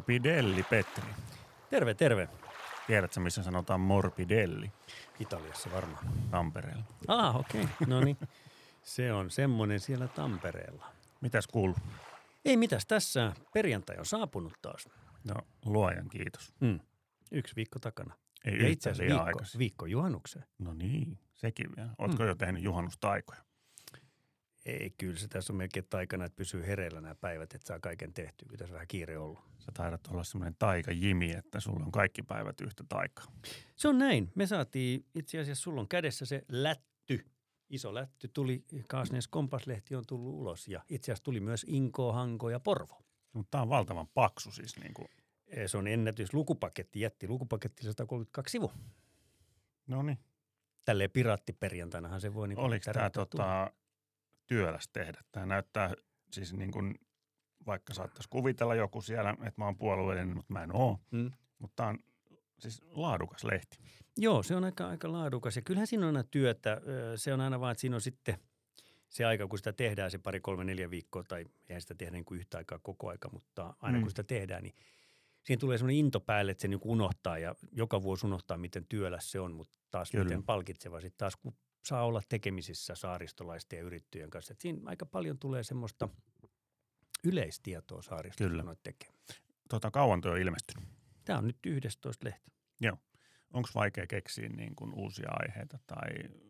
Morbidelli, Petri. Terve, terve. Tiedätkö, missä sanotaan morbidelli? Italiassa varmaan. Tampereella. Ah, okei. Okay. No niin. Se on semmoinen siellä Tampereella. Mitäs kuuluu? Ei mitäs tässä. Perjantai on saapunut taas. No, luojan kiitos. Mm. Yksi viikko takana. Ei ja itse asiassa viikko, aikaisin. viikko juhannukseen. No niin, sekin vielä. Ootko Mm. jo tehnyt juhannustaikoja? Ei, kyllä se tässä on melkein taikana, että pysyy hereillä nämä päivät, että saa kaiken tehtyä. Kyllä tässä vähän kiire ollut. Sä taidat olla semmoinen taika-jimi, että sulla on kaikki päivät yhtä taikaa. Se on näin. Me saatiin, itse asiassa sulla on kädessä se lätty. Iso lätty tuli, Kaasnees Kompaslehti on tullut ulos ja itse asiassa tuli myös Inko, Hanko ja Porvo. Mutta tää on valtavan paksu siis. Niin kuin. Se on ennätys lukupaketti, jätti lukupaketti 132 sivu. No niin. Tälleen piraattiperjantainahan se voi niin Oliko tämä tota, työläs tehdä? Tämä näyttää siis niin kuin, vaikka saattaisi kuvitella joku siellä, että mä oon puolueellinen, mutta mä en oo. Mm. Mutta tämä on siis laadukas lehti. Joo, se on aika, aika laadukas ja kyllähän siinä on aina työtä. Se on aina vaan, että siinä on sitten se aika, kun sitä tehdään, se pari, kolme, neljä viikkoa tai eihän sitä tehdä niin kuin yhtä aikaa koko aika, mutta aina Mm. kun sitä tehdään, niin siihen tulee semmoinen into päälle, että se niin unohtaa ja joka vuosi unohtaa, miten työläs se on, mutta taas Kyllä. miten palkitseva sitten taas, kun saa olla tekemisissä saaristolaisten ja yrittäjien kanssa. Et siinä aika paljon tulee semmoista yleistietoa saaristosta, Kyllä. noita tekee. Tota, kauan tuo on ilmestynyt. Tämä on nyt 11 lehti. Onko vaikea keksiä niin kuin uusia aiheita tai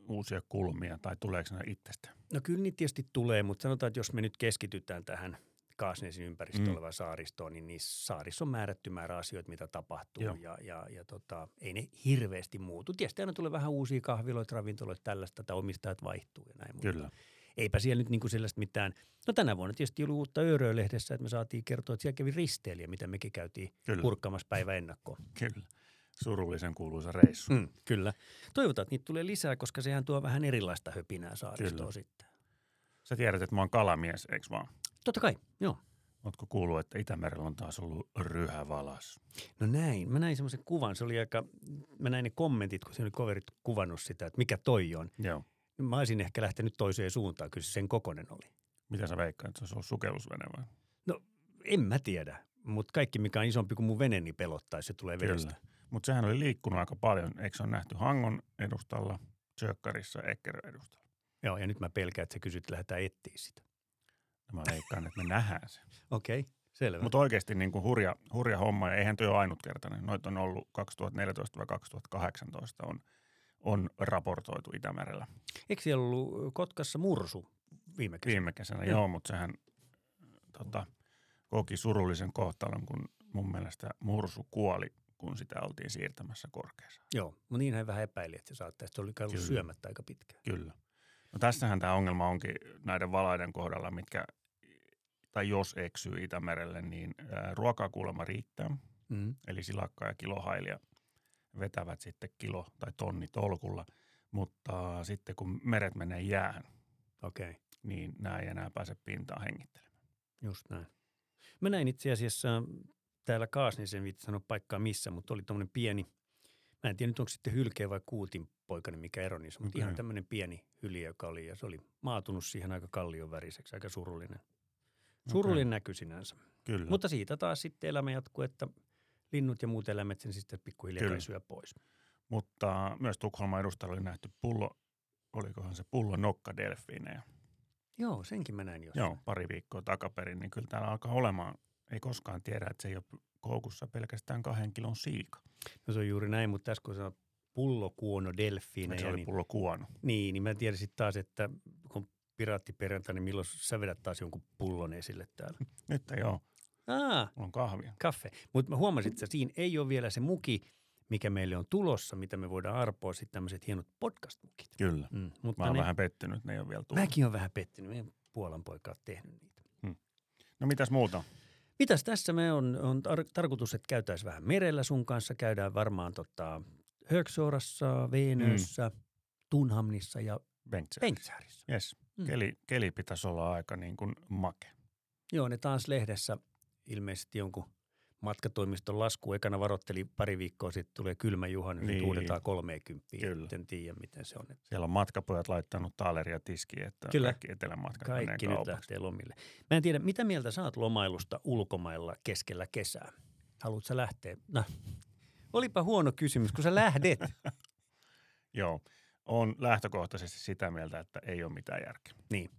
uusia kulmia tai tuleeko ne itsestä? No kyllä niitä tietysti tulee, mutta sanotaan, että jos me nyt keskitytään tähän Kaasnesin ympäristöön Mm. olevaan saaristoon, niin niissä saarissa on määrätty määrä asioita, mitä tapahtuu Joo. ja, ja, ja tota, ei ne hirveästi muutu. Tietysti aina tulee vähän uusia kahviloita, ravintoloita, tällaista, tai omistajat vaihtuu ja näin. Mutta Kyllä. eipä siellä nyt niin kuin sellaista mitään. No tänä vuonna tietysti oli uutta Ööröö-lehdessä, että me saatiin kertoa, että siellä kävi risteilijä, mitä mekin käytiin Kyllä. purkkaamassa päivä ennakkoon. Kyllä. Surullisen kuuluisa reissu. Mm, kyllä. Toivotaan, että niitä tulee lisää, koska sehän tuo vähän erilaista höpinää saaristoon Kyllä. sitten. Sä tiedät, että mä oon kalamies, eikö vaan? Totta kai, joo. Ootko kuullut, että Itämerellä on taas ollut ryhävalas? No näin. Mä näin semmoisen kuvan. Se oli aika, mä näin ne kommentit, kun siinä oli coverit kuvannut sitä, että mikä toi on. Joo. Mä olisin ehkä lähtenyt toiseen suuntaan. Kyllä se sen kokonen oli. Mitä sä veikkaat, että se olisi ollut sukellusvene vai? En mä tiedä, mutta kaikki mikä on isompi kuin mun vene, niin pelottaa, se tulee vedestä. Mutta sehän oli liikkunut aika paljon. Eikö se ole nähty Hangon edustalla, Tsökkarissa, Ekkerön edustalla? Joo, ja nyt mä pelkään, että sä kysyt, että lähdetään etsiä sitä. Mä veikkaan, että me nähdään se. Okei, okay, selvä. Mutta oikeasti niin kuin hurja, hurja homma, ja eihän tuo ole ainutkertainen. Noita on ollut 2014-2018 on, on raportoitu Itämerellä Eikö siellä ollut Kotkassa mursu viime kesänä? viime kesänä. Joo. Joo, mutta sehän tota, koki surullisen kohtalon, kun mun mielestä mursu kuoli, kun sitä oltiin siirtämässä korkeassa. Joo, mutta niin hän vähän epäili, että se saattaisi. Se oli ollut Kyllä. syömättä aika pitkään. Kyllä. No tässähän tämä ongelma onkin näiden valaiden kohdalla, mitkä, tai jos eksyy Itämerelle, niin ruokaa kuulemma riittää. Mm. eli silakka ja kilohailia vetävät sitten kilo tai tonni tolkulla, mutta sitten kun meret menee jäähän. Okay. niin nämä ei enää pääse pintaan hengittelemään. Just näin. Mä näin itse asiassa täällä Kaasnisen, en viitti sanoa paikkaa missä, mutta oli tuommoinen pieni, mä en tiedä nyt onko sitten hylkeä vai kuutin poikainen, mikä ero niissä, mutta Okei. ihan tämmöinen pieni hylje, joka oli, ja se oli maatunut siihen aika kallion väriseksi, aika surullinen. Surullinen okay. näky sinänsä. Kyllä, Mutta siitä taas sitten elämä jatkuu, että linnut ja muut eläimet sen sitten pikkuhiljaa Kyllä. syö pois. mutta myös Tukholman edustalla oli nähty pullo, olikohan se pullo nokkadelfiinejä. Joo, senkin mä näin jossain. Joo, pari viikkoa takaperin, niin kyllä täällä alkaa olemaan, ei koskaan tiedä, että se ei ole koukussa pelkästään kahden kilon siika. No se on juuri näin, mutta tässä kun se on pullokuono delfiinejä, Se oli niin, pullo kuono. niin, niin mä tiedän sitten taas, että kun piraattiperjantai, niin milloin sä vedät taas jonkun pullon esille täällä? Nyt ole, Aa, mulla on kahvia. kaffe. Mutta mä huomasin, että siinä ei ole vielä se muki, mikä meille on tulossa, mitä me voidaan arpoa, sitten tämmöiset hienot podcast-mukit. Kyllä. Mm, mutta Mä oon ne, vähän pettynyt, ne ei ole vielä tullut. mäkin on vähän pettynyt, meidän Puolan poika on tehnyt niitä. No mitäs muuta? Mitäs tässä me on, on tar- tarkoitus, että käytäisiin vähän merellä sun kanssa, käydään varmaan tota, Högsorassa, Veenössä, mm. Tunhamnissa ja Bengtsä. Bengtsäärissä. Yes. Mm. Keli, keli pitäisi olla aika niin kuin make. Joo, ne taas lehdessä ilmeisesti jonkun matkatoimiston lasku. Ekana varoitteli pari viikkoa sitten, tulee kylmä juhannus, niin. Niin. huudetaan 30. Kyllä. En tiedä, miten se on. Siellä on matkapojat laittanut taaleria tiskiin, että Kyllä. kaikki etelämatkat kaikki nyt lähtee lomille. Mä en tiedä, mitä mieltä saat lomailusta ulkomailla keskellä kesää? Haluatko sä lähteä? No, olipa huono kysymys, kun sä lähdet. Joo, on lähtökohtaisesti sitä mieltä, että ei ole mitään järkeä. niin,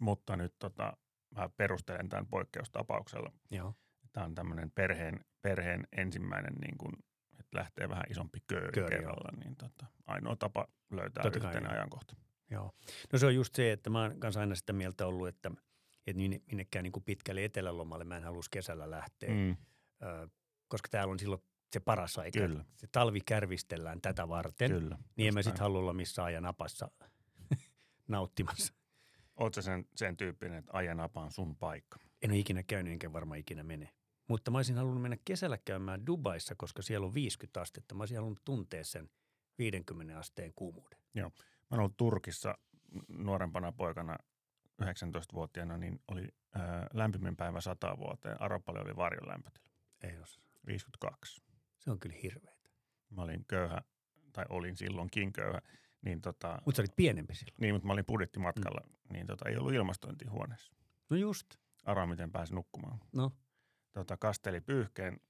Mutta nyt tota, mä perustelen tämän poikkeustapauksella. joo. Tämä on tämmöinen perheen, perheen ensimmäinen, niin kuin, että lähtee vähän isompi kööri, Kööri, kerralla. Niin tota, ainoa tapa löytää Totta kai, yhteinen joo. ajankohta. Joo. No se on just se, että mä oon kanssa aina sitä mieltä ollut, että, että minne- minnekään niin kuin pitkälle etelälomalle mä en halus kesällä lähteä. Mm, ö, koska täällä on silloin se paras aika. Kyllä. Se talvi kärvistellään tätä varten. kyllä. Niin näin. sitten halua olla missään ajan napassa nauttimassa. Sä sen, sen tyyppinen, että ajan apa on sun paikka? En ole ikinä käynyt enkä varmaan ikinä mene. Mutta mä olisin halunnut mennä kesällä käymään Dubaissa, koska siellä on 50 astetta. Mä olisin halunnut tuntea sen 50 asteen kuumuuden. Mä oon ollut Turkissa nuorempana poikana 19-vuotiaana, niin oli ää, lämpimin päivä 100 vuoteen. Arapalle oli varjon lämpötila, Ei osaa. 52. Se on kyllä hirveetä. Mä olin köyhä, tai olin silloinkin köyhä, niin, tota, Mutta sä olit pienempi silloin. niin mutta mä olin budjettimatkalla, mm. niin tota, ei ollut ilmastointia huoneessa. No just. Arvaa, miten pääsi nukkumaan. No, Tota, kasteli pyyhkeen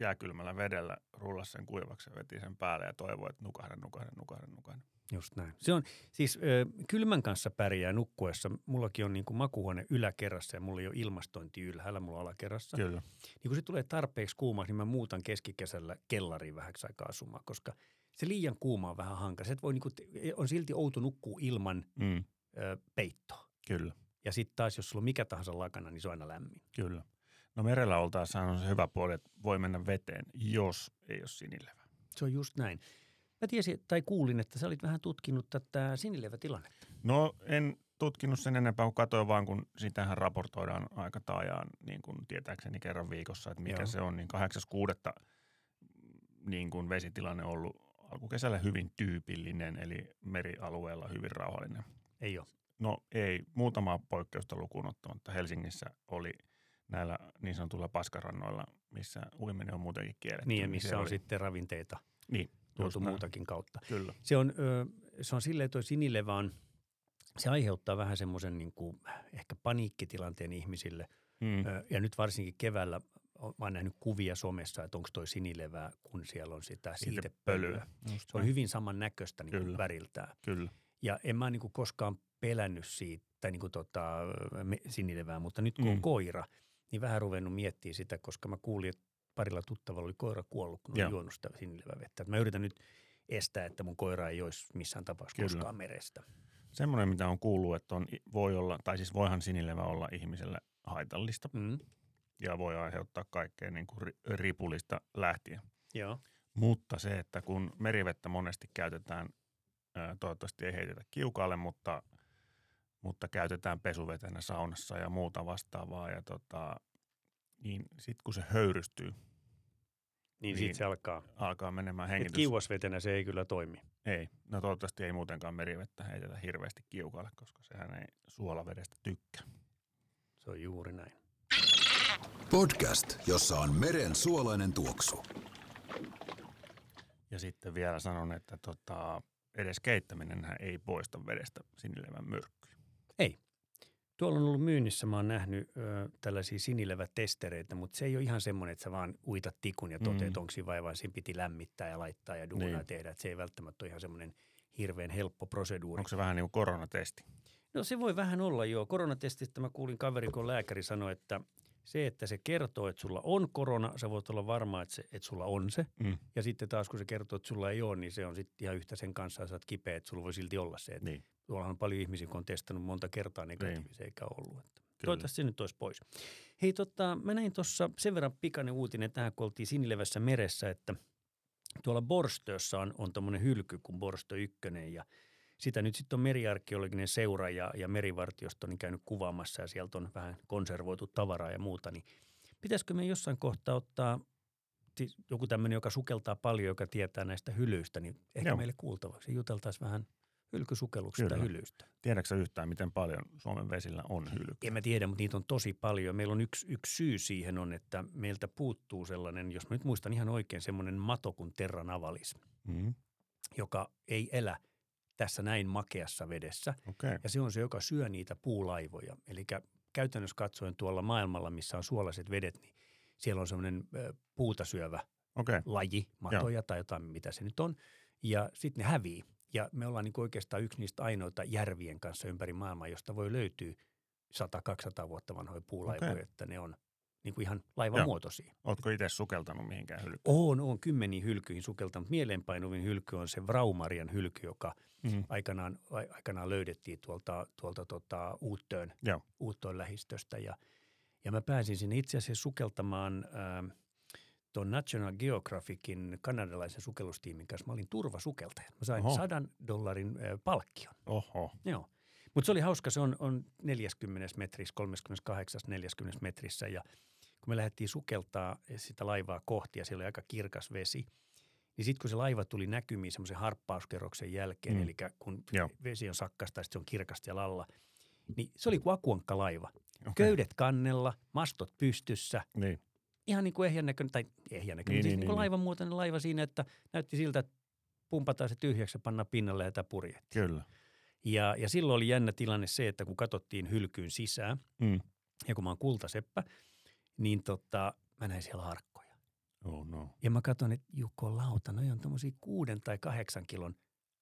jääkylmällä vedellä, rullasi sen kuivaksi ja veti sen päälle ja toivoi, että nukahda, nukahda, nukahda, nukahda. just näin. Se on, siis ö, kylmän kanssa pärjää nukkuessa. Mullakin on niin kuin makuuhuone yläkerrassa ja mulla ei ole ilmastointi ylhäällä, mulla on alakerrassa. Kyllä, Niin kun se tulee tarpeeksi kuumaksi, niin mä muutan keskikesällä kellariin vähäksi aikaa asumaan, koska se liian kuuma on vähän hankala. Se voi niin kuin, on silti outo nukkuu ilman mm, ö, peittoa. kyllä, Ja sitten taas, jos sulla on mikä tahansa lakana, niin se on aina lämmin. kyllä. No merellä oltaessa on se hyvä puoli, että voi mennä veteen, jos ei ole sinilevä. Se on just näin. Mä tiesin tai kuulin, että sä olit vähän tutkinut tätä sinilevätilannetta. No en tutkinut sen enempää kuin katsoin vaan, kun sitähän raportoidaan aika taajaan, niin kuin tietääkseni kerran viikossa, että mikä Joo. se on, niin 8.6. niin kuin vesitilanne on ollut alkukesällä hyvin tyypillinen, eli merialueella hyvin rauhallinen. Ei ole. No ei, muutama poikkeusta lukuun ottamatta. Helsingissä oli näillä niin sanotuilla paskarannoilla, missä uiminen on muutenkin kielletty. Niin, ja missä siellä on oli- sitten ravinteita Niin, tuotu muutakin kautta. Kyllä, Se on, se on silleen, toi sinilevä on, se aiheuttaa vähän semmoisen niin kuin, ehkä paniikkitilanteen ihmisille. mm, Ö, ja nyt varsinkin keväällä on- oon nähnyt kuvia somessa, että onko toi sinilevää, kun siellä on sitä siitepölyä. Just Se on hyvin samannäköistä niin kuin Kyllä. väriltään. Kyllä, Ja en mä niin kuin koskaan pelännyt siitä, tai niin kuin tota, sinilevää, mutta nyt kun on Mm. koira, niin vähän ruvennut miettimään sitä, koska mä kuulin, että parilla tuttavalla oli koira kuollut, kun Joo. juonut sitä sinilevävettä. Et Mä yritän nyt estää, että mun koira ei olisi missään tapauksessa Kyllä. koskaan merestä. Semmoinen, mitä on kuullut, että on, voi olla, tai siis voihan sinilevä olla ihmiselle haitallista Mm. ja voi aiheuttaa kaikkea niin kuin ri- ripulista lähtien. Joo. Mutta se, että kun merivettä monesti käytetään, ää, toivottavasti ei heitetä kiukaalle, mutta, mutta käytetään pesuvetenä saunassa ja muuta vastaavaa. Ja tota, niin sitten kun se höyrystyy, Niin, Niin. siitä se alkaa. alkaa menemään Et hengitys. kiuasvetenä se ei kyllä toimi. Ei, no toivottavasti ei muutenkaan merivettä heitetä hirveästi kiukaalle, koska sehän ei suolavedestä tykkää. Se on juuri näin. Podcast, jossa on meren suolainen tuoksu. Ja sitten vielä sanon, että tota, edes keittäminen ei poista vedestä sinilevän myrkkyä. Ei. Tuolla on ollut myynnissä, mä oon nähnyt ö, tällaisia sinilevätestereitä, mutta se ei ole ihan semmoinen, että sä vaan uitat tikun ja toteat, Mm. onko siinä vai vaan siinä piti lämmittää ja laittaa ja duunaa Niin. tehdä. Et se ei välttämättä ole ihan semmoinen hirveän helppo proseduuri. Onko se vähän niin kuin koronatesti? No se voi vähän olla joo. Koronatestistä mä kuulin kaveri, kun lääkäri sanoi, että se, että se kertoo, että sulla on korona, sä voit olla varma, että, se, että sulla on se. Mm. Ja sitten taas, kun se kertoo, että sulla ei ole, niin se on sitten ihan yhtä sen kanssa, ja sä oot kipeä, että sulla voi silti olla se. Että Niin, Tuollahan on paljon ihmisiä, kun on testannut monta kertaa negatiivisia, eikä ollut. Että kyllä. Toivottavasti se nyt olisi pois. Hei, tota, mä näin tuossa sen verran pikainen uutinen tähän, kun oltiin Sinilevässä meressä, että tuolla Borstössä on, on tuommoinen hylky kuin Borstö 1 ja sitä nyt sitten on meriarkeologinen seura ja, ja merivartiosto niin käynyt kuvaamassa ja sieltä on vähän konservoitu tavaraa ja muuta, niin pitäisikö me jossain kohtaa ottaa siis joku tämmöinen, joka sukeltaa paljon, joka tietää näistä hylyistä, niin ehkä Joo. meille kuultavaksi. Juteltaisiin vähän hylkysukelluksesta Kyllä. hylyistä. Tiedätkö yhtään, miten paljon Suomen vesillä on hylkyä? En mä tiedä, mutta niitä on tosi paljon. Meillä on yksi, yksi syy siihen on, että meiltä puuttuu sellainen, jos mä nyt muistan ihan oikein, semmoinen mato kuin Terra Navalis, Mm, joka ei elä tässä näin makeassa vedessä. Okay. Ja se on se, joka syö niitä puulaivoja. Eli käytännössä katsoen tuolla maailmalla, missä on suolaiset vedet, niin siellä on semmoinen puuta syövä okei. laji, matoja tai jotain, mitä se nyt on. Ja sitten ne hävii. Ja me ollaan niin oikeastaan yksi niistä ainoita järvien kanssa ympäri maailmaa, josta voi löytyä 100-200 vuotta vanhoja puulaivoja, Okei. että ne on niin kuin ihan laivamuotoisia. Ootko itse sukeltanut mihinkään hylkyyn? On, on kymmeniin hylkyihin sukeltanut. Mieleenpainuvin hylky on se Vraumarian hylky, joka Mm. aikanaan, ai- aikanaan löydettiin tuolta, tuolta tota, Uuttöön, Joo. Uuttöön lähistöstä. Ja, ja mä pääsin sinne itse asiassa sukeltamaan ähm, tuon National Geographicin kanadalaisen sukellustiimin kanssa. Mä olin turvasukeltaja. Mä sain Oho. sadan dollarin palkkion. Oho, Joo. Mutta se oli hauska, se on, on 40 metrissä, 38-40 metrissä ja kun me lähdettiin sukeltaa sitä laivaa kohti ja siellä oli aika kirkas vesi, niin sitten kun se laiva tuli näkymiin semmoisen harppauskerroksen jälkeen, Mm. eli kun Joo. vesi on sakkasta ja se on kirkasta ja lalla, niin se oli kuin akuankka-laiva. okei. Köydet kannella, mastot pystyssä, Niin, ihan niin kuin ehjän näköinen, tai ehjän näköinen, Niin, siis niin, niin, niin, kuin niin. laivan muotoinen laiva siinä, että näytti siltä, että pumpataan se tyhjäksi ja panna pinnalle ja tämä purjehtii. kyllä. Ja, ja silloin oli jännä tilanne se, että kun katsottiin hylkyyn sisään, Mm. ja kun mä oon kultaseppä, niin tota, mä näin siellä harkkoja. Oh no. Ja mä katson, että Jukko Lauta, noi on tommosia kuuden tai kahdeksan kilon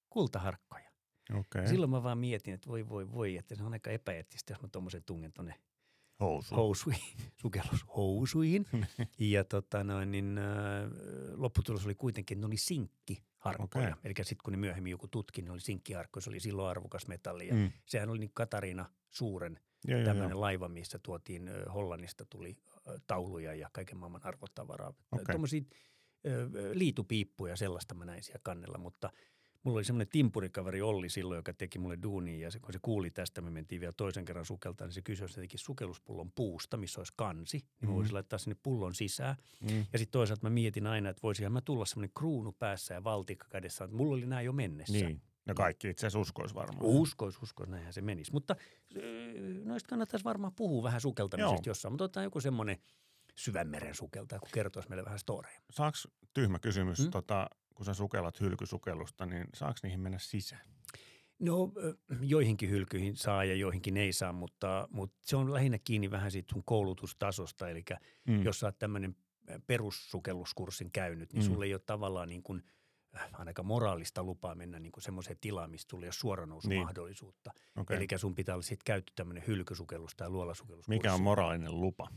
kultaharkkoja. Okay. Silloin mä vaan mietin, että voi voi voi, että se on aika epäeettistä, jos mä tommosen tungen tonne Housu. housuihin, sukellushousuihin. ja tota noin, niin äh, lopputulos oli kuitenkin, että ne oli sinkkiharkkoja. Okei. Eli sitten kun ne myöhemmin joku tutki, ne oli sinkkiharkkoja, se oli silloin arvokas metalli. Ja Mm. sehän oli niin Katariina Suuren joo, tämmöinen joo. laiva, missä tuotiin Hollannista tuli tauluja ja kaiken maailman arvotavaraa. Okay. Tuommoisia liitupiippuja, sellaista mä näin siellä kannella, mutta mulla oli semmoinen timpurikaveri Olli silloin, joka teki mulle duunia ja se, kun se kuuli tästä, me mentiin vielä toisen kerran sukeltaan, niin se kysyi, jos se teki sukelluspullon puusta, missä olisi kansi, niin mä Mhm. voisin laittaa sinne pullon sisään. Mm. Ja sitten toisaalta mä mietin aina, että voisihan mä tulla semmoinen kruunu päässä ja valtikka kädessä, että mulla oli nämä jo mennessä. Niin. No kaikki itse asiassa uskois varmaan. Uskois, uskois, näinhän se menisi. Mutta ö, noista kannattaisi varmaan puhua vähän sukeltamisesta Joo. jossain. Mutta otetaan joku semmoinen syvänmeren sukeltaja, kun kertoisi meille vähän storeja. Saaks, tyhmä kysymys, Mm? mm? tota, kun sä sukellat hylkysukellusta, niin saaks niihin mennä sisään? No joihinkin hylkyihin saa ja joihinkin ei saa, mutta, mutta se on lähinnä kiinni vähän siitä sun koulutustasosta. Eli Mm. jos sä oot tämmöinen perussukelluskurssin käynyt, niin Mm. sulle ei ole tavallaan niin kuin, ainakaan moraalista lupaa mennä niin kuin semmoiseen tilaan, ei ole suoranousumahdollisuutta. Niin. Okei. Eli sun pitää olla sitten käyty tämmöinen hylkysukellus tai luolasukelluskurssi. Mikä on moraalinen lupa?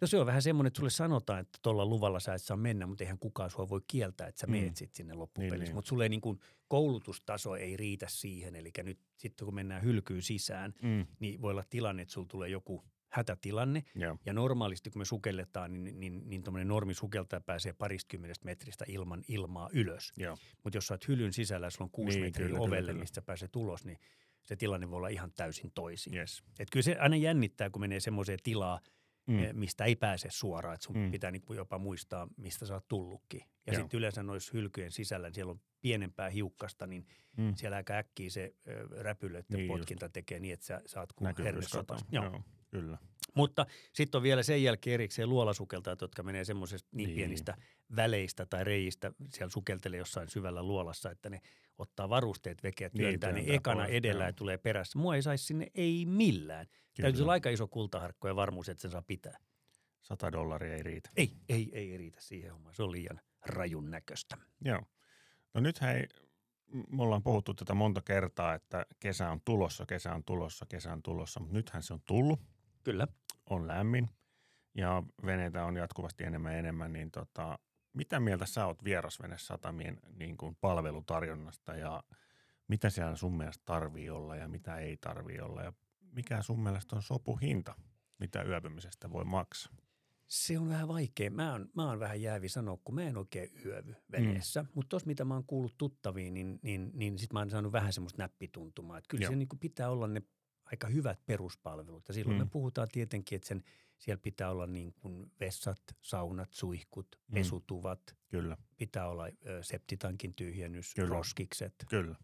No se on vähän semmoinen, että sulle sanotaan, että tuolla luvalla sä et saa mennä, mutta eihän kukaan sua voi kieltää, että sä Mm. meet sit sinne loppupelissä. Niin, niin. Mutta sulle niin kuin koulutustaso ei riitä siihen. Eli nyt sitten kun mennään hylkyyn sisään, Mm. niin voi olla tilanne, että sulla tulee joku hätätilanne. Joo. Ja normaalisti kun me sukelletaan, niin, niin, niin tuommoinen normisukeltaja pääsee paristkymmenestä metristä ilman ilmaa ylös. Joo. Mutta jos sä oot hylyn sisällä ja sulla on kuusi Niin, metriä kyllä, ovelle, kyllä. mistä pääsee tulos, niin se tilanne voi olla ihan täysin toisin. Yes. Et kyllä se aina jännittää, kun menee semmoiseen tilaa, Mm. mm. mistä ei pääse suoraan. Että sun Mm. pitää niinku jopa muistaa, mistä sä oot tullutkin. Ja sitten yleensä noissa hylkyjen sisällä, niin siellä on pienempää hiukkasta, niin Mm. siellä aika äkkiä se räpylöiden Niin niin just. potkinta tekee niin, että sä saat kuin katoaa. Joo. Joo. Kyllä. Mutta sitten on vielä sen jälkeen erikseen luolasukeltajat, jotka menee semmoisesta niin, Niin. niin pienistä väleistä tai reistä, siellä sukeltelee jossain syvällä luolassa, että ne ottaa varusteet vekeä, Niin, työntää ne työntää ekana pois, edellä ja tulee perässä. Mua ei saisi sinne ei millään. Täytyy olla aika iso kultaharkko ja varmuus, että sen saa pitää. 100 dollaria ei riitä. Ei, ei, ei riitä siihen hommaan. Se on liian rajun näköistä. Joo. No nyt hei, me ollaan puhuttu tätä monta kertaa, että kesä on tulossa, kesä on tulossa, kesä on tulossa, mutta nythän se on tullut, Kyllä. on lämmin ja veneitä on jatkuvasti enemmän ja enemmän, niin tota, mitä mieltä sä oot vierasvenesatamien niin kuin palvelutarjonnasta ja mitä siellä sun mielestä tarvii olla ja mitä ei tarvii olla ja mikä sun mielestä on sopuhinta, mitä yöpymisestä voi maksaa? Se on vähän vaikea. Mä oon, mä oon vähän jäävi sanoa, kun mä en oikein yövy veneessä. Mm. Mutta tuossa, mitä mä oon kuullut tuttaviin, niin, niin, niin sit mä oon saanut vähän semmoista näppituntumaa. Että kyllä Joo. se niin pitää olla ne aika hyvät peruspalvelut. Ja silloin mm. Me puhutaan tietenkin, että sen, siellä pitää olla niin kuin vessat, saunat, suihkut, Mm. pesutuvat. Kyllä, Pitää olla ö, septitankin tyhjennys, Kyllä. roskikset. kyllä.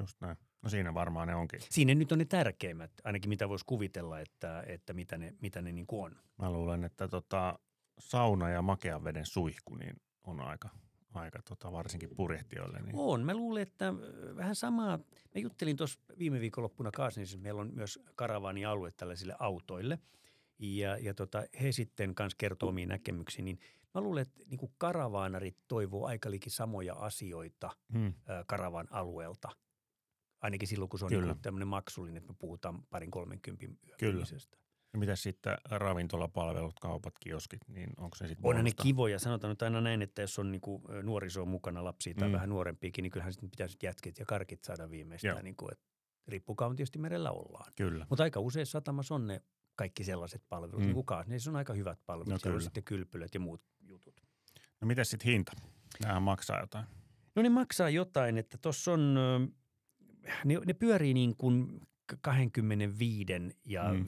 Just näin. No siinä varmaan ne onkin. Siinä nyt on ne tärkeimmät, ainakin mitä voisi kuvitella, että, että mitä ne, mitä ne niin kuin on. Mä luulen, että tota, sauna ja makean veden suihku niin on aika, aika tota, varsinkin purjehtijoille. Niin. On. Mä luulen, että ö, vähän samaa. Mä juttelin tuossa viime viikonloppuna Kaasnissa, meillä on myös karavaanialue tällaisille autoille. Ja, ja tota, he sitten kanssa kertoo omiin näkemyksiin. Niin mä luulen, että niin kuin karavaanarit toivoo aika liki samoja asioita Hmm. ö, karavan alueelta. Ainakin silloin, kun se on Kyllä. niin tämmöinen maksullinen, että me puhutaan parin kolmenkympin yöpymisestä. Ja mitä sitten ravintolapalvelut, kaupat, kioskit, niin onko se sitten Onhan ne kivoja. Sanotaan nyt aina näin, että jos on niinku nuoriso mukana lapsia tai Mm. vähän nuorempiakin, niin kyllähän sitten pitäisi jätket ja karkit saada viimeistään. Joo. Niin kuin, että riippuu kauan tietysti merellä ollaan. Kyllä. Mutta aika usein satamassa on ne kaikki sellaiset palvelut. Mm. Mm. Niin kukaan, ne on aika hyvät palvelut. No Siellä on sitten kylpylät ja muut jutut. No miten sitten hinta? Nämähän maksaa jotain. No ne maksaa jotain, että tuossa on, ne, ne pyörii niin kuin 25 ja Mm. mm.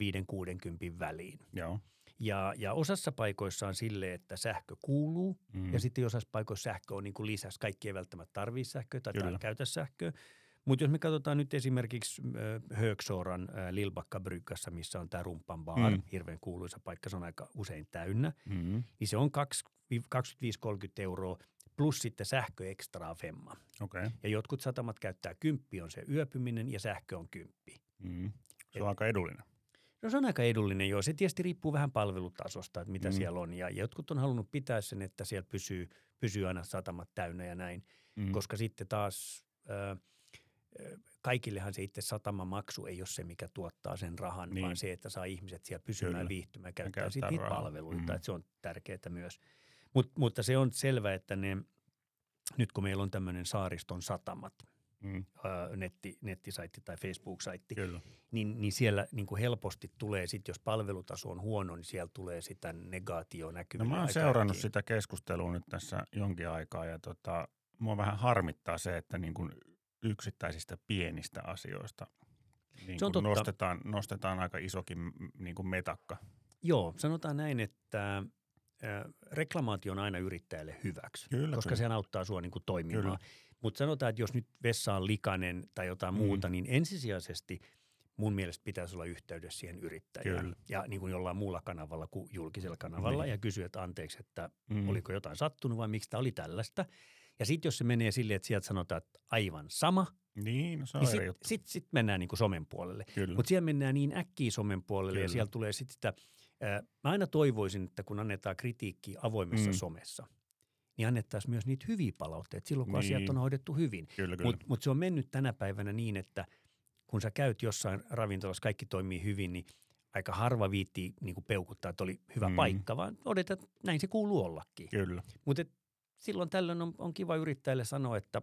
5-60 väliin. Joo. Ja, ja osassa paikoissa on sille, että sähkö kuuluu Mm. Ja sitten jossain paikoissa sähkö on niin kuin lisäksi. Kaikki ei välttämättä tarvitse sähköä tai Kyllä. Käytä sähköä. Mutta jos me katsotaan nyt esimerkiksi Högsoran äh, Lilbakka Bryggassa, missä on tämä Rumpan bar, Mm. hirveän kuuluisa paikka, se on aika usein täynnä, Mm. niin se on kaksi- 25-30 euroa plus sitten sähkö ekstraa femma. Okay. Ja jotkut satamat käyttää kymppi on se yöpyminen ja sähkö on kymppi. Mm. Se on aika edullinen. No se on aika edullinen joo. Se tietysti riippuu vähän palvelutasosta, että mitä Mm. siellä on. Ja jotkut on halunnut pitää sen, että siellä pysyy, pysyy aina satamat täynnä ja näin. Mm. koska sitten taas ö, kaikillehan se itse satamamaksu ei ole se, mikä tuottaa sen rahan, Niin. vaan se, että saa ihmiset siellä pysymään, Kyllä. viihtymään käyttää, käyttää sitten niitä palveluita, mm. että se on tärkeää myös. Mut, mutta se on selvä, että ne, nyt kun meillä on tämmöinen saariston satamat, Mm. ö, netti, nettisaitti tai Facebook-saitti, Kyllä. niin, niin siellä niin kuin helposti tulee sitten, jos palvelutaso on huono, niin siellä tulee sitä negaatio No näkyviin. mä oon seurannut sitä keskustelua nyt tässä jonkin aikaa ja tota, mua vähän harmittaa se, että niin kuin yksittäisistä pienistä asioista niin Se on totta. nostetaan, nostetaan aika isokin niin kuin metakka. Joo, sanotaan näin, että reklamaatio on aina yrittäjälle hyväksi, Kyllä, koska kyllä. se auttaa sua niin kuin toimimaan. Kyllä. Mutta sanotaan, että jos nyt vessa on likainen tai jotain Mm. mm. muuta, niin ensisijaisesti mun mielestä pitäisi olla yhteydessä siihen yrittäjään. Kyllä. Ja niin kuin jollain muulla kanavalla kuin julkisella kanavalla Niin. ja kysyä, että anteeksi, että Mm. oliko jotain sattunut vai miksi tämä oli tällaista. Ja sitten jos se menee silleen, että sieltä sanotaan, että aivan sama, Niin, no se on niin sitten sit, sit mennään niin kuin somen puolelle. Mutta siellä mennään niin äkkiä somen puolelle Kyllä. ja siellä tulee sitten sitä, ää, mä aina toivoisin, että kun annetaan kritiikkiä avoimessa Mm. mm. somessa, niin annettaisiin myös niitä hyviä palautteita silloin, kun Niin. asiat on hoidettu hyvin. Mutta mut se on mennyt tänä päivänä niin, että kun sä käyt jossain ravintolassa, kaikki toimii hyvin, niin aika harva viittii niin kuin peukuttaa, että oli hyvä Mm. paikka, vaan odotat, että näin se kuuluu ollakin. kyllä. Mutta silloin tällöin on, on kiva yrittäjälle sanoa, että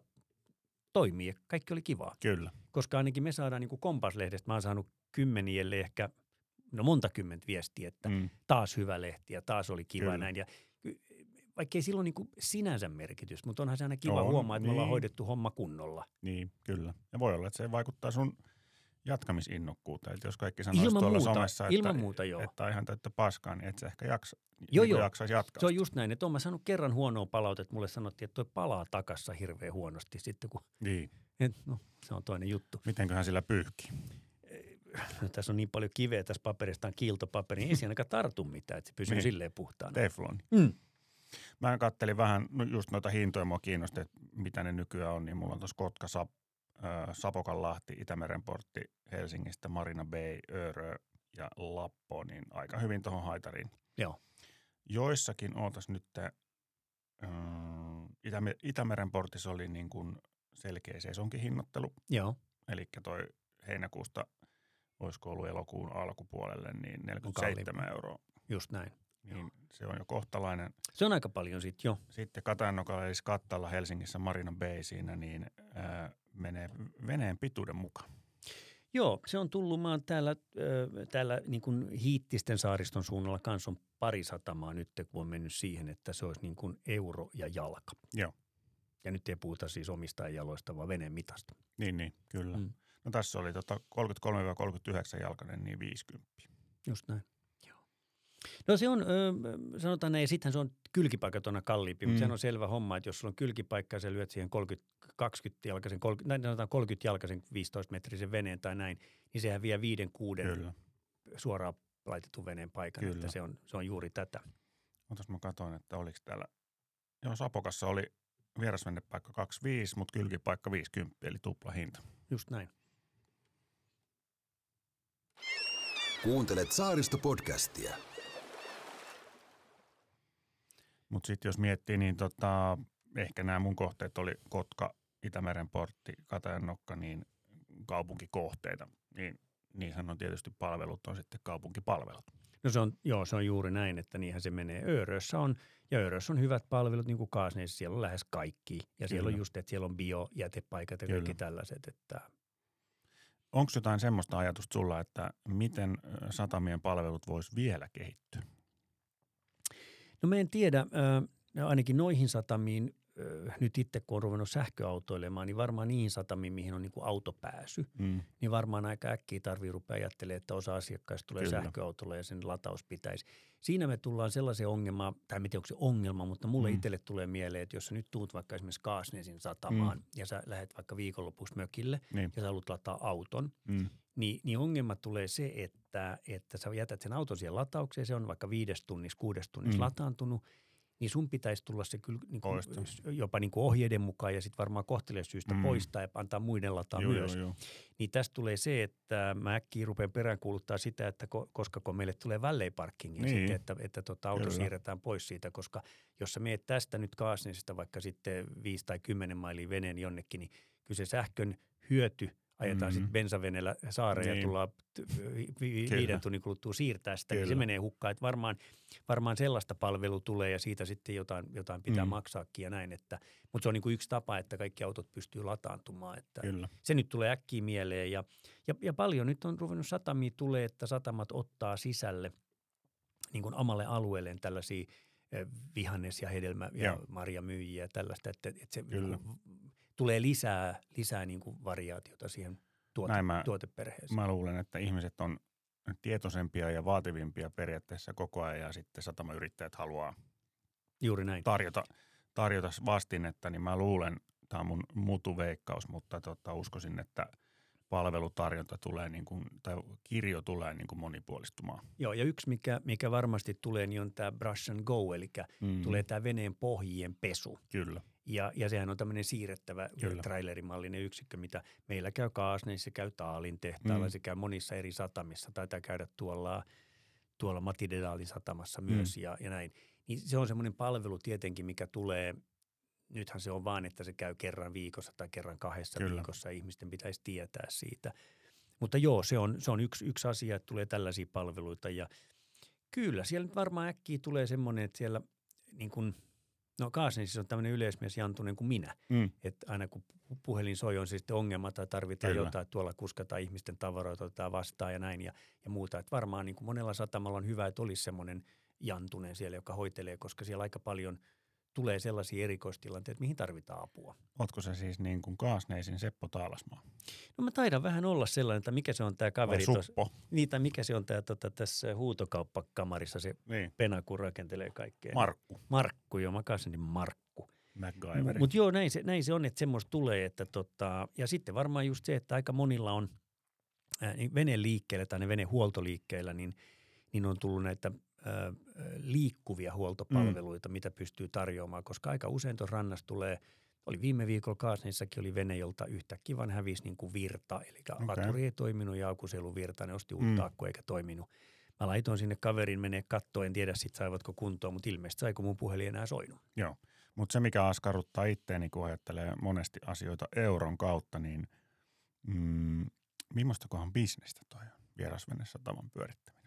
toimii ja kaikki oli kivaa Kyllä. koska ainakin me saadaan niin kuin Kompaslehdestä, mä oon saanut kymmeniä, ellei ehkä no monta kymmentä viestiä, että Mm. taas hyvä lehti ja taas oli kiva Kyllä. näin. Ja ky- vaikka ei silloin niin kuin sinänsä merkitystä, mutta onhan se aina kiva On, huomaa, että me ollaan niin. hoidettu homma kunnolla. Niin, kyllä. Ja voi olla, että se vaikuttaa sun jatkamisinnokkuuteen. Että jos kaikki sanoisi Ilman tuolla muuta, somessa, että, ilman muuta joo. että ihan täyttä paskaa, niin et sä ehkä jaksa, Joo, niin joo. jaksaisi jatkaa. Se on just näin, että mä saanut kerran huonoa palautetta, mulle sanottiin, että toi palaa takassa hirveän huonosti sitten, kun Niin. et, no, se on toinen juttu. Mitenköhän sillä pyyhkii? No, tässä on niin paljon kiveä tässä paperista, on kiiltopaperi, niin ei siinä ainakaan tartu mitään, että se pysyy Niin. niin. silleen puhtaana. Teflon. Mm. Mä kattelin vähän no just noita hintoja, mua kiinnosti, että mitä ne nykyään on, niin mulla on tuossa Kotka, Sap, äh, Sapokanlahti, Itämeren portti Helsingistä, Marina Bay, Örö ja Lappo, niin aika hyvin tuohon haitariin. Joo. Joissakin ootas nyt, äh, Itäme- Itämeren portissa oli niin kuin selkeä sesonkin hinnoittelu, Joo, eli toi heinäkuusta olisiko ollut elokuun alkupuolelle, niin 47 euroa. just näin. Niin se on jo kohtalainen. Se on aika paljon sitten jo. Sitten Katannokallis kattalla Helsingissä Marina Bay siinä, niin ää, menee veneen pituuden mukaan. Joo, se on tullut. Mä oon täällä, äh, täällä niin kuin Hiittisten saariston suunnalla kanssa on pari satamaa nyt, kun on mennyt siihen, että se olisi niin kuin euro ja jalka. Joo. Ja nyt ei puhuta siis omistajajaloista, vaan veneen mitasta. Niin, niin, kyllä. Mm. No tässä oli tota 33-39 jalkainen, niin 50. Just näin. No se on, sanotaan näin, sittenhän se on kylkipaikat on kalliimpi, mm. mutta sehän on selvä homma, että jos sulla on kylkipaikka ja sä lyöt siihen 30, 20 jalkaisen, 30, näin sanotaan 30 jalkaisen 15 metrisen veneen tai näin, niin sehän vie viiden kuuden Kyllä. suoraan laitetun veneen paikan, Kyllä. että se on, se on juuri tätä. Otas mä katsoin, että oliko täällä, joo Sapokassa oli vierasvennepaikka 25, mutta kylkipaikka 50, eli tupla hinta. Just näin. Kuuntelet Saaristo-podcastia. Mutta sitten jos miettii, niin tota, ehkä nämä mun kohteet oli Kotka, Itämeren portti, Katajannokka, niin kaupunkikohteita. Niin niinhän on tietysti palvelut on sitten kaupunkipalvelut. No se on, joo, se on juuri näin, että niinhän se menee. Öörössä on, ja Öörössä on hyvät palvelut, niin kuin Kaasneissa, siellä on lähes kaikki. Ja Kyllä. siellä on just, että siellä on biojätepaikat ja Kyllä. kaikki tällaiset, että – Onko jotain semmoista ajatusta sulla, että miten satamien palvelut voisi vielä kehittyä? No mä en tiedä. Ainakin noihin satamiin nyt itse kun on ruvennut sähköautoilemaan, niin varmaan niihin satamiin, mihin on niin kuin autopääsy, mm. niin varmaan aika äkkiä tarvii rupea ajattelemaan, että osa asiakkaista tulee Kyllä. sähköautolla ja sen lataus pitäisi. Siinä me tullaan sellaisen ongelmaan, tai miten onko se ongelma, mutta mulle mm. itselle tulee mieleen, että jos sä nyt tuut vaikka esimerkiksi Kaasnesin satamaan mm. ja sä lähdet vaikka viikonlopuksi mökille niin. ja sä haluat lataa auton, mm. Niin, niin ongelma tulee se, että, että sä jätät sen auton siihen lataukseen, se on vaikka viides tunnissa, kuudes tunnissa mm. lataantunut – niin sun pitäisi tulla se kyllä niin kuin, jopa niin kuin ohjeiden mukaan ja sitten varmaan kohteleisyystä mm. poistaa ja antaa muiden lataa joo, myös. Joo, joo. Niin tästä tulee se, että mä äkkiä rupean peräänkuuluttaa sitä, että ko, koska kun meille tulee välleiparkkingia niin. sitten, että, että tota, auto kyllä. siirretään pois siitä, koska jos sä meet tästä nyt Kaasnesista vaikka sitten 5 tai 10 mailia veneen jonnekin, niin kyllä se sähkön hyöty – ajetaan mm-hmm. sitten bensaveneellä saareen niin. ja tullaan vi- viiden tunnin kuluttua siirtää sitä, Kyllä. niin se menee hukkaan. Että varmaan, varmaan sellaista palvelu tulee ja siitä sitten jotain, jotain pitää mm. maksaakin ja näin. Että, mutta se on niin kuin yksi tapa, että kaikki autot pystyy lataantumaan. Että Kyllä. Se nyt tulee äkkiä mieleen ja, ja, ja paljon nyt on ruvennut satamia tulee, että satamat ottaa sisälle niin kuin omalle alueelleen tällaisia vihannes- ja hedelmä- ja marjamyyjiä ja tällaista, että, että se Kyllä. Tulee lisää, lisää niin kuin variaatiota siihen tuote, Näin mä, tuoteperheeseen. Mä luulen, että ihmiset on tietoisempia ja vaativimpia periaatteessa koko ajan ja sitten satamayrittäjät haluaa Juuri näin. tarjota, tarjota vastinetta, niin mä luulen, tämä on mun mutuveikkaus, mutta tota, uskoisin, että palvelutarjonta tulee niin kuin, tai kirjo tulee niin kuin monipuolistumaan. Joo, ja yksi mikä, mikä varmasti tulee, niin on tämä brush and go, eli mm. tulee tämä veneen pohjien pesu. Kyllä. Ja, ja sehän on tämmöinen siirrettävä Kyllä. trailerimallinen yksikkö, mitä meillä käy Kaasneissa, se käy Taalin tehtaalla, mm. se käy monissa eri satamissa. Taitaa käydä tuolla, tuolla Matidedaalin satamassa myös mm. ja, ja näin. Niin se on semmoinen palvelu tietenkin, mikä tulee nythän se on vaan, että se käy kerran viikossa tai kerran kahdessa Kyllä. viikossa ihmisten pitäisi tietää siitä. Mutta joo, se on, se on yksi, yksi asia, että tulee tällaisia palveluita ja kyllä siellä nyt varmaan äkkiä tulee semmoinen, että siellä niin kuin – No Kaasen siis on tämmöinen yleismies Jantunen kuin minä. Mm. Että aina kun puhelin soi on sitten ongelma tai tarvitaan Kyllä. jotain, että tuolla kuskataan ihmisten tavaroita, otetaan vastaan ja näin ja, ja muuta. Että varmaan niin kuin monella satamalla on hyvä, että olisi semmoinen Jantunen siellä, joka hoitelee, koska siellä aika paljon – tulee sellaisia erikoistilanteita, mihin tarvitaan apua. Otko se siis niin kuin Kaasneisin Seppo Taalasmaa? No mä taidan vähän olla sellainen, että mikä se on tämä kaveri. Tos, niin, tai mikä se on tämä tota, tässä huutokauppakamarissa se niin. pena, kun rakentelee kaikkea. Markku. Markku, joo, mä Kaasenin Markku. Mutta mut joo, näin se, näin se on, että semmoista tulee. Että tota, ja sitten varmaan just se, että aika monilla on äh, niin veneen liikkeellä tai ne veneen huoltoliikkeellä, niin, niin on tullut näitä liikkuvia huoltopalveluita, mm. mitä pystyy tarjoamaan, koska aika usein tuossa rannassa tulee, oli viime viikolla Kaasnissakin oli vene, jolta yhtäkkiä vaan hävisi niin kuin virta, eli okay. laturi ei toiminut ja akuselu virta, ne osti uutta mm. akkua eikä toiminut. Mä laitoin sinne kaverin menee kattoon, en tiedä sit saivatko kuntoon, mutta ilmeisesti saiko mun puhelin enää soinut. Joo, mutta se mikä askarruttaa itteeni, kun ajattelee monesti asioita euron kautta, niin mm, millaistakohan bisnestä toi on vierasvenessä tavan pyörittäminen?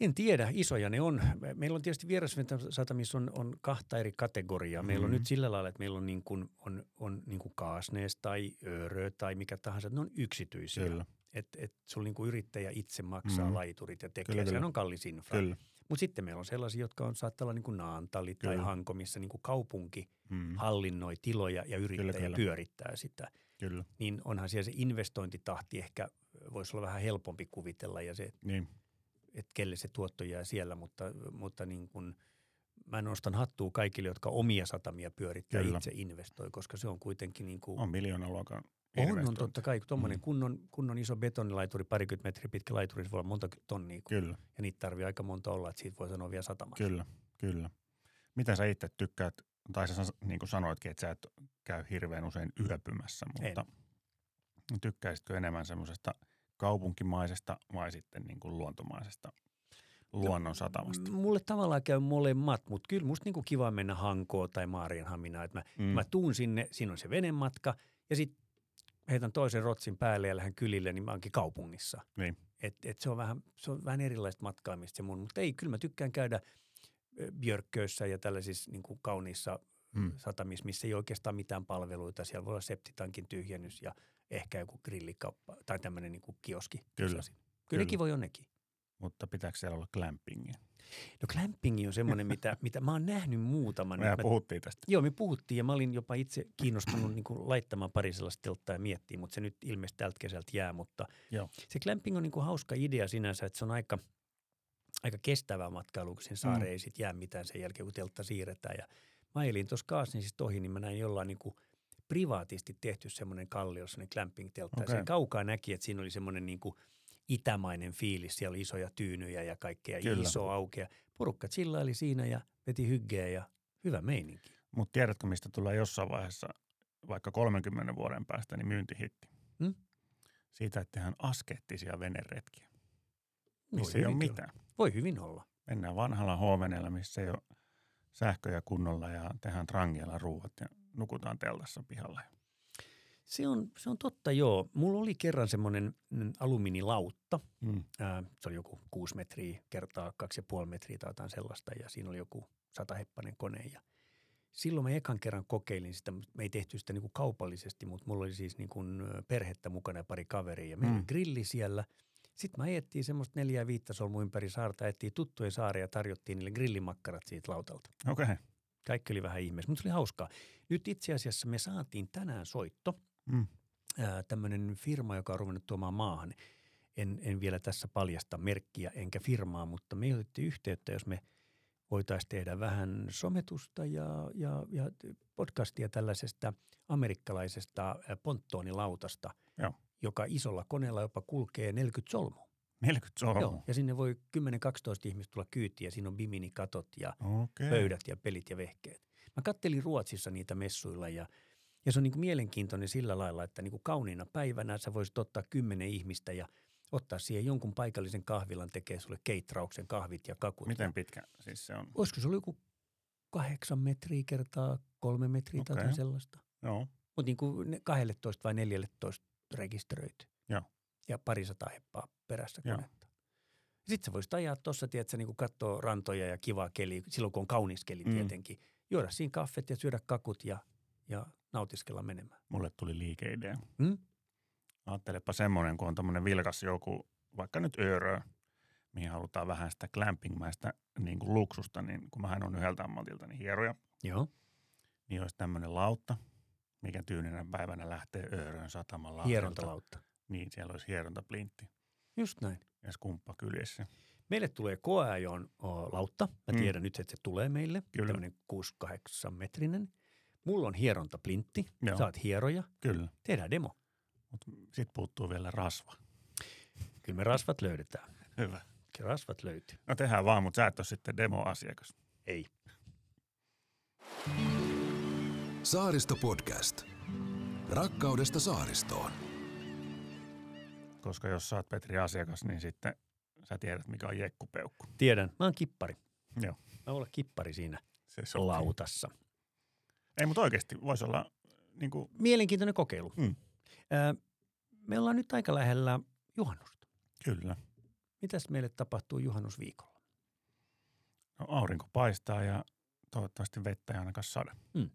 En tiedä, isoja ne on. Me- Meillä on tietysti vierassatamissa on, on kahta eri kategoriaa. Meillä on Mhm. nyt sillä lailla, että meillä on, niin kuin, on, on niin kuin Kaasnees tai Öörö tai mikä tahansa. Ne on yksityisiä. Kyllä, Että et sulla niin kuin yrittäjä itse maksaa Mhm. laiturit ja tekee. Kyllä, Kyllä, Sehän kyllä. on kallis infra. kyllä. Mutta sitten meillä on sellaisia, jotka on saattaa olla niin kuin Naantali tai Kyllä. Hanko, missä niin kuin kaupunki Mm, hallinnoi tiloja ja yrittäjä kyllä. pyörittää sitä. kyllä, Niin onhan siellä se investointitahti ehkä voisi olla vähän helpompi kuvitella ja se, niin. Että kelle se tuotto jää siellä, mutta, mutta niin kuin, mä nostan hattua kaikille, jotka omia satamia pyörittää Kyllä. itse investoi, koska se on kuitenkin niin kuin, On miljoonaluokan on, on totta kai, kun tuommoinen Mm. kunnon, kunnon iso betonilaituri, parikymmentä metriä pitkä laituri, se voi olla monta tonnia, kun, Kyllä, ja niitä tarvii aika monta olla, että siitä voi sanoa vielä satamaksi. kyllä, kyllä. Mitä sä itse tykkäät, tai sä niin kuin sanoitkin, että sä et käy hirveän usein yöpymässä, mutta tykkäisitkö enemmän semmoisesta kaupunkimaisesta vai sitten niin kuin luontomaisesta luonnon satamasta? M- Mulle tavallaan käy molemmat, mutta kyllä musta niinku kiva mennä Hankoon tai Maarianhaminaan, että mä, Mm. mä tuun sinne, siinä on se venematka ja sitten heitän toisen rotsin päälle ja lähden kylille, niin mä oonkin kaupungissa. Niin. Et, et se, on vähän, se on vähän erilaista matkaamista se mun, mutta ei, kyllä mä tykkään käydä Björkköissä ja tällaisissa niin kuin kauniissa Mm. satamissa, missä ei oikeastaan mitään palveluita. Siellä voi olla septitankin tyhjennys ja ehkä joku grillikauppa tai tämmöinen niin kuin kioski. Kyllä. Kyllä, kyllä nekin voi jonnekin. Mutta pitääkö siellä olla glampingia? No glampingi on semmoinen, mitä, mitä mä oon nähnyt muutaman. Mehän Mä- puhuttiin tästä. Joo, me puhuttiin ja mä olin jopa itse kiinnostunut niin kuin laittamaan pari sellaista telttaa ja miettiä, mutta se nyt ilmeisesti tältä kesältä jää. Mutta Joo. se glamping on niin kuin hauska idea sinänsä, että se on aika, aika kestävää matkailu, kun sen saareen Mm. ei sit jää mitään sen jälkeen, kun teltta siirretään. Ja mä ajelin tuossa Kaasnisista ohi, niin mä näin jollain niin kuin privaatisti tehty semmoinen kallio, semmoinen glamping-teltta. Okay. Sen kaukaa näki, että siinä oli semmoinen niin kuin itämainen fiilis. Siellä oli isoja tyynyjä ja kaikkea, Kyllä. iso aukea. Porukka chillaili siinä ja veti hyggeä ja hyvä meininki. Mutta tiedätkö, mistä tulee jossain vaiheessa, vaikka 30 vuoden päästä, niin myyntihitti? Hmm? Siitä, että tehdään askeettisia veneretkiä, missä ei ole mitään. Voi hyvin olla. Mennään vanhalla H-veneellä, missä ei ole sähköjä kunnolla ja tehdään trangiella ruuat ja nukutaan teltassa pihalla. Se on, se on totta, joo. Mulla oli kerran semmoinen mm, alumiinilautta. Mm. Ää, se oli joku kuusi metriä kertaa kaksi ja puoli metriä tai jotain sellaista. Ja siinä oli joku sataheppainen kone. Ja silloin mä ekan kerran kokeilin sitä. mutta Me ei tehty sitä niin kuin kaupallisesti, mutta mulla oli siis niin kuin ö, perhettä mukana ja pari kaveria. Ja meillä Mm. oli grilli siellä. Sitten mä ajettiin semmoista neljä ja viittä solmu ympäri saarta. Ajettiin tuttujen saaria ja tarjottiin niille grillimakkarat siitä lautalta. Okei. Okay. Kaikki oli vähän ihmeessä, mutta se oli hauskaa. Nyt itse asiassa me saatiin tänään soitto Mm. tämmöinen firma, joka on ruvennut tuomaan maahan. En, en vielä tässä paljasta merkkiä enkä firmaa, mutta me otettiin yhteyttä, jos me voitaisiin tehdä vähän sometusta ja, ja, ja podcastia tällaisesta amerikkalaisesta ponttoonilautasta, Joo. joka isolla koneella jopa kulkee 40 solmua. 40 solmua. Joo, ja sinne voi 10-12 ihmistä tulla kyytiä. Siinä on biminikatot ja Okei. pöydät ja pelit ja vehkeet. Mä kattelin Ruotsissa niitä messuilla ja, ja se on niin kuin mielenkiintoinen sillä lailla, että niin kuin kauniina päivänä sä voisit ottaa kymmenen ihmistä ja ottaa siihen jonkun paikallisen kahvilan tekee sulle keitrauksen kahvit ja kakut. Miten pitkä siis se on? olisiko se ollut joku kahdeksan metriä kertaa kolme metriä tai Okei. jotain sellaista. Joo. Mutta niin kuin ne 12 vai 14 rekisteröity. Joo. Ja parisataa heppaa perässä konetta. Sitten sä voisit ajaa tuossa, tiedätkö, niin katsoa rantoja ja kivaa keli, silloin kun on kaunis keli Mm. tietenkin. Juoda siinä kaffet ja syödä kakut ja, ja nautiskella menemään. Mulle tuli liikeidea. Hmm? Ajattelepa semmoinen, kun on tämmöinen vilkas joku, vaikka nyt öörö, mihin halutaan vähän sitä glampingmäistä niin kuin luksusta, niin kun mähän on yhdeltä ammatilta niin hieroja, Joo. niin olisi tämmöinen lautta, mikä tyynenä päivänä lähtee öörön sataman Hierontalautta. Niin, siellä olisi hierontaplintti Just näin. ja skumppa kyljessä. Meille tulee koeajon o, lautta. Mä Mm. tiedän nyt, että se tulee meille. Kyllä. Tämmöinen 6-8 metrinen. Mulla on hierontaplintti. Joo. Saat hieroja. Kyllä, Tehdään demo. mutta sitten puuttuu vielä rasva. Kyllä me rasvat löydetään. Hyvä. Kyllä rasvat löytyy. No tehdään vaan, mutta sä et ole sitten demo-asiakas. Ei. Saaristo Podcast. Rakkaudesta saaristoon. Koska jos sä oot Petri asiakas, niin sitten sä tiedät, mikä on jekkupeukku. Tiedän. Mä oon kippari. Joo. Mä olla kippari siinä Se sopii. lautassa. Ei, mutta oikeasti voisi olla niin kuin, Mielenkiintoinen kokeilu. Mm. Ö, me ollaan nyt aika lähellä juhannusta. kyllä. Mitäs meille tapahtuu juhannusviikolla? No, aurinko paistaa ja toivottavasti vettä ei ainakaan sada. Mm.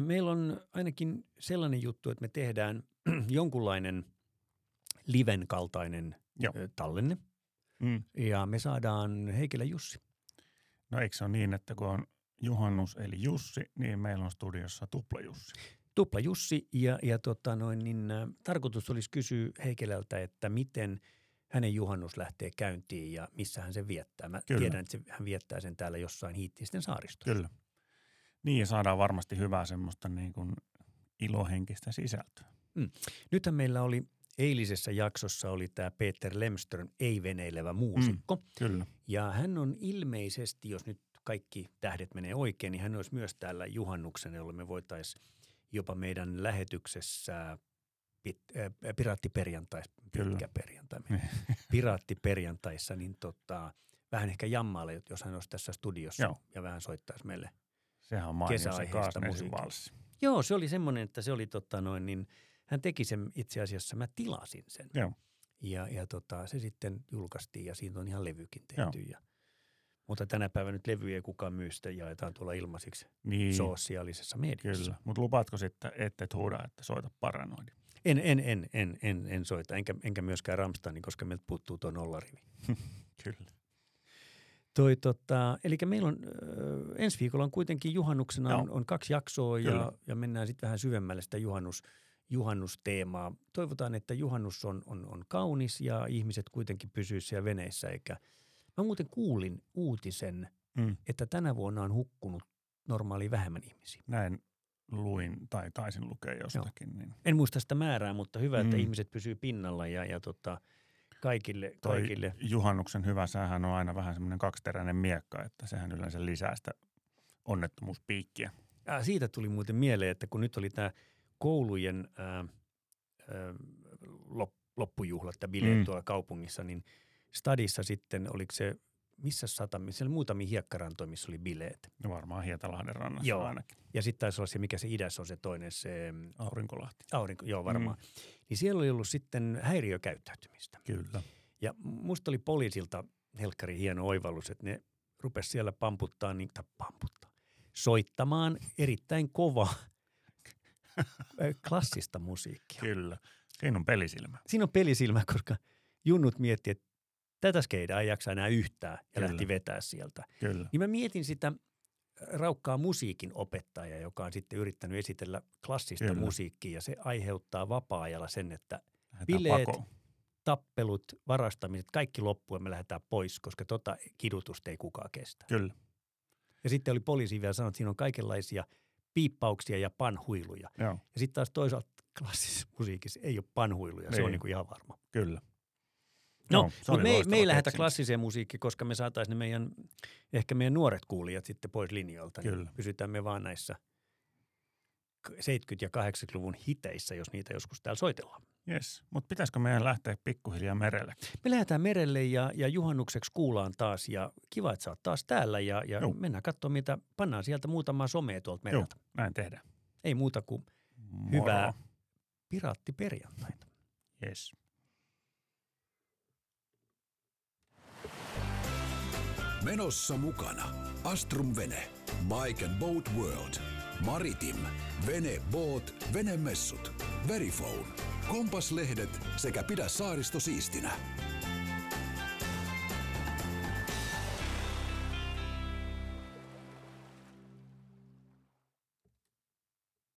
Meillä on ainakin sellainen juttu, että me tehdään jonkunlainen liven kaltainen Joo. tallenne Mm. ja me saadaan Heikelä Jussi. No eikö se ole niin, että kun on juhannus eli Jussi, niin meillä on studiossa tupla Jussi. Tupla Jussi ja, ja tota noin, niin, ä, tarkoitus olisi kysyä Heikelältä, että miten hänen juhannus lähtee käyntiin ja missä hän sen viettää. Mä Kyllä. tiedän, että se, hän viettää sen täällä jossain hiittisten saaristossa. Kyllä. Niin ja saadaan varmasti hyvää semmoista niin kuin ilohenkistä sisältöä. Nythän meillä oli eilisessä jaksossa oli tämä Peter Lemström, ei-veneilevä muusikko. Kyllä. Ja hän on ilmeisesti, jos nyt kaikki tähdet menee oikein, niin hän olisi myös täällä juhannuksen, jolloin me voitaisiin jopa meidän lähetyksessä pit, äh, piraattiperjantais, Kyllä. pitkä perjantai, piraattiperjantaissa, niin tota, vähän ehkä jammaille, jos hän olisi tässä studiossa Joo. ja vähän soittaisi meille. Sehän on mainio se musiikkia. Joo, se oli semmoinen, että se oli tota noin, niin hän teki sen itse asiassa, mä tilasin sen. Joo. Ja, ja tota, se sitten julkaistiin ja siitä on ihan levykin Joo. tehty. Ja, mutta tänä päivänä nyt levyjä ei kukaan myy, sitä jaetaan tuolla ilmaisiksi Niin, sosiaalisessa mediassa. kyllä. Mutta lupaatko sitten, että et huuda, että soita paranoidi? En, en, en, en, en, en soita, enkä, enkä myöskään Ramsteinin, koska meiltä puuttuu tuo nollarivi. Kyllä. Toi, tota, eli meillä on, ö, ensi viikolla on kuitenkin juhannuksena on, on kaksi jaksoa Kyllä. ja, ja mennään sitten vähän syvemmälle sitä juhannus, juhannusteemaa. Toivotaan, että juhannus on, on, on kaunis ja ihmiset kuitenkin pysyy siellä veneissä. Eikä... Mä muuten kuulin uutisen, Mm. että tänä vuonna on hukkunut normaali vähemmän ihmisiä. Näin luin tai taisin lukea jostakin. Niin En muista sitä määrää, mutta hyvä, että Mm. ihmiset pysyy pinnalla ja, ja tota, kaikille, toi kaikille. juhannuksen hyvä säähän on aina vähän semmoinen kaksiteräinen miekka, että sehän yleensä lisää sitä onnettomuuspiikkiä. Ah, siitä tuli muuten mieleen, että kun nyt oli tämä koulujen ää, ää, lop, loppujuhlat ja bileet Mm. mm. tuolla kaupungissa, niin stadissa sitten, oliko se, missä satamissa, siellä oli muutamia hiekkarantoja, missä oli bileet. No varmaan Hietalahden rannassa Joo. ainakin. Ja sitten taisi olla se, mikä se idässä on se toinen, se mm, Aurinkolahti. aurinko, joo varmaan. Mm. Niin siellä oli ollut sitten häiriökäyttäytymistä. Kyllä. Ja musta oli poliisilta helkkari hieno oivallus, että ne rupes siellä pamputtaa, niin, tai pamputtaa, soittamaan erittäin kovaa klassista musiikkia. Kyllä. Siinä on pelisilmä. Siinä on pelisilmä, koska junnut mietti, että tätä skeidaa ei jaksa enää yhtään ja Kyllä. lähti vetää sieltä. Kyllä. Niin mä mietin sitä raukkaa musiikin opettajaa, joka on sitten yrittänyt esitellä klassista Kyllä. musiikkia ja se aiheuttaa vapaa-ajalla sen, että Lähdetään Bileet. pakoon. tappelut, varastamiset, kaikki loppuu ja me lähdetään pois, koska tota kidutusta ei kukaan kestä. Kyllä. Ja sitten oli poliisi vielä sanonut, että siinä on kaikenlaisia piippauksia ja panhuiluja. Joo. Ja sitten taas toisaalta klassisessa musiikissa ei ole panhuiluja, se on Niin. niin kuin ihan varma. Kyllä. No, se mutta me, me ei lähdetä keksintö. klassiseen musiikkiin, koska me saataisiin ne meidän, ehkä meidän nuoret kuulijat sitten pois linjoilta. Niin Kyllä. pysytään me vaan näissä k- 70- ja 80-luvun hiteissä, jos niitä joskus täällä soitellaan. Yes. Mutta pitäisikö meidän lähteä pikkuhiljaa merelle? Me lähdetään merelle ja, ja juhannukseksi kuulaan taas ja kiva, että sä oot taas täällä ja, ja Joo. mennään katsomaan, mitä pannaan sieltä muutamaa somea tuolta Joo, mereltä. näin tehdään. Ei muuta kuin Moro. hyvää piraattiperjantaita. Yes. Menossa mukana Astrum Vene, Bike and Boat World, Maritim, Vene Boat, Venemessut, Verifone, Kompaslehdet sekä Pidä saaristo siistinä.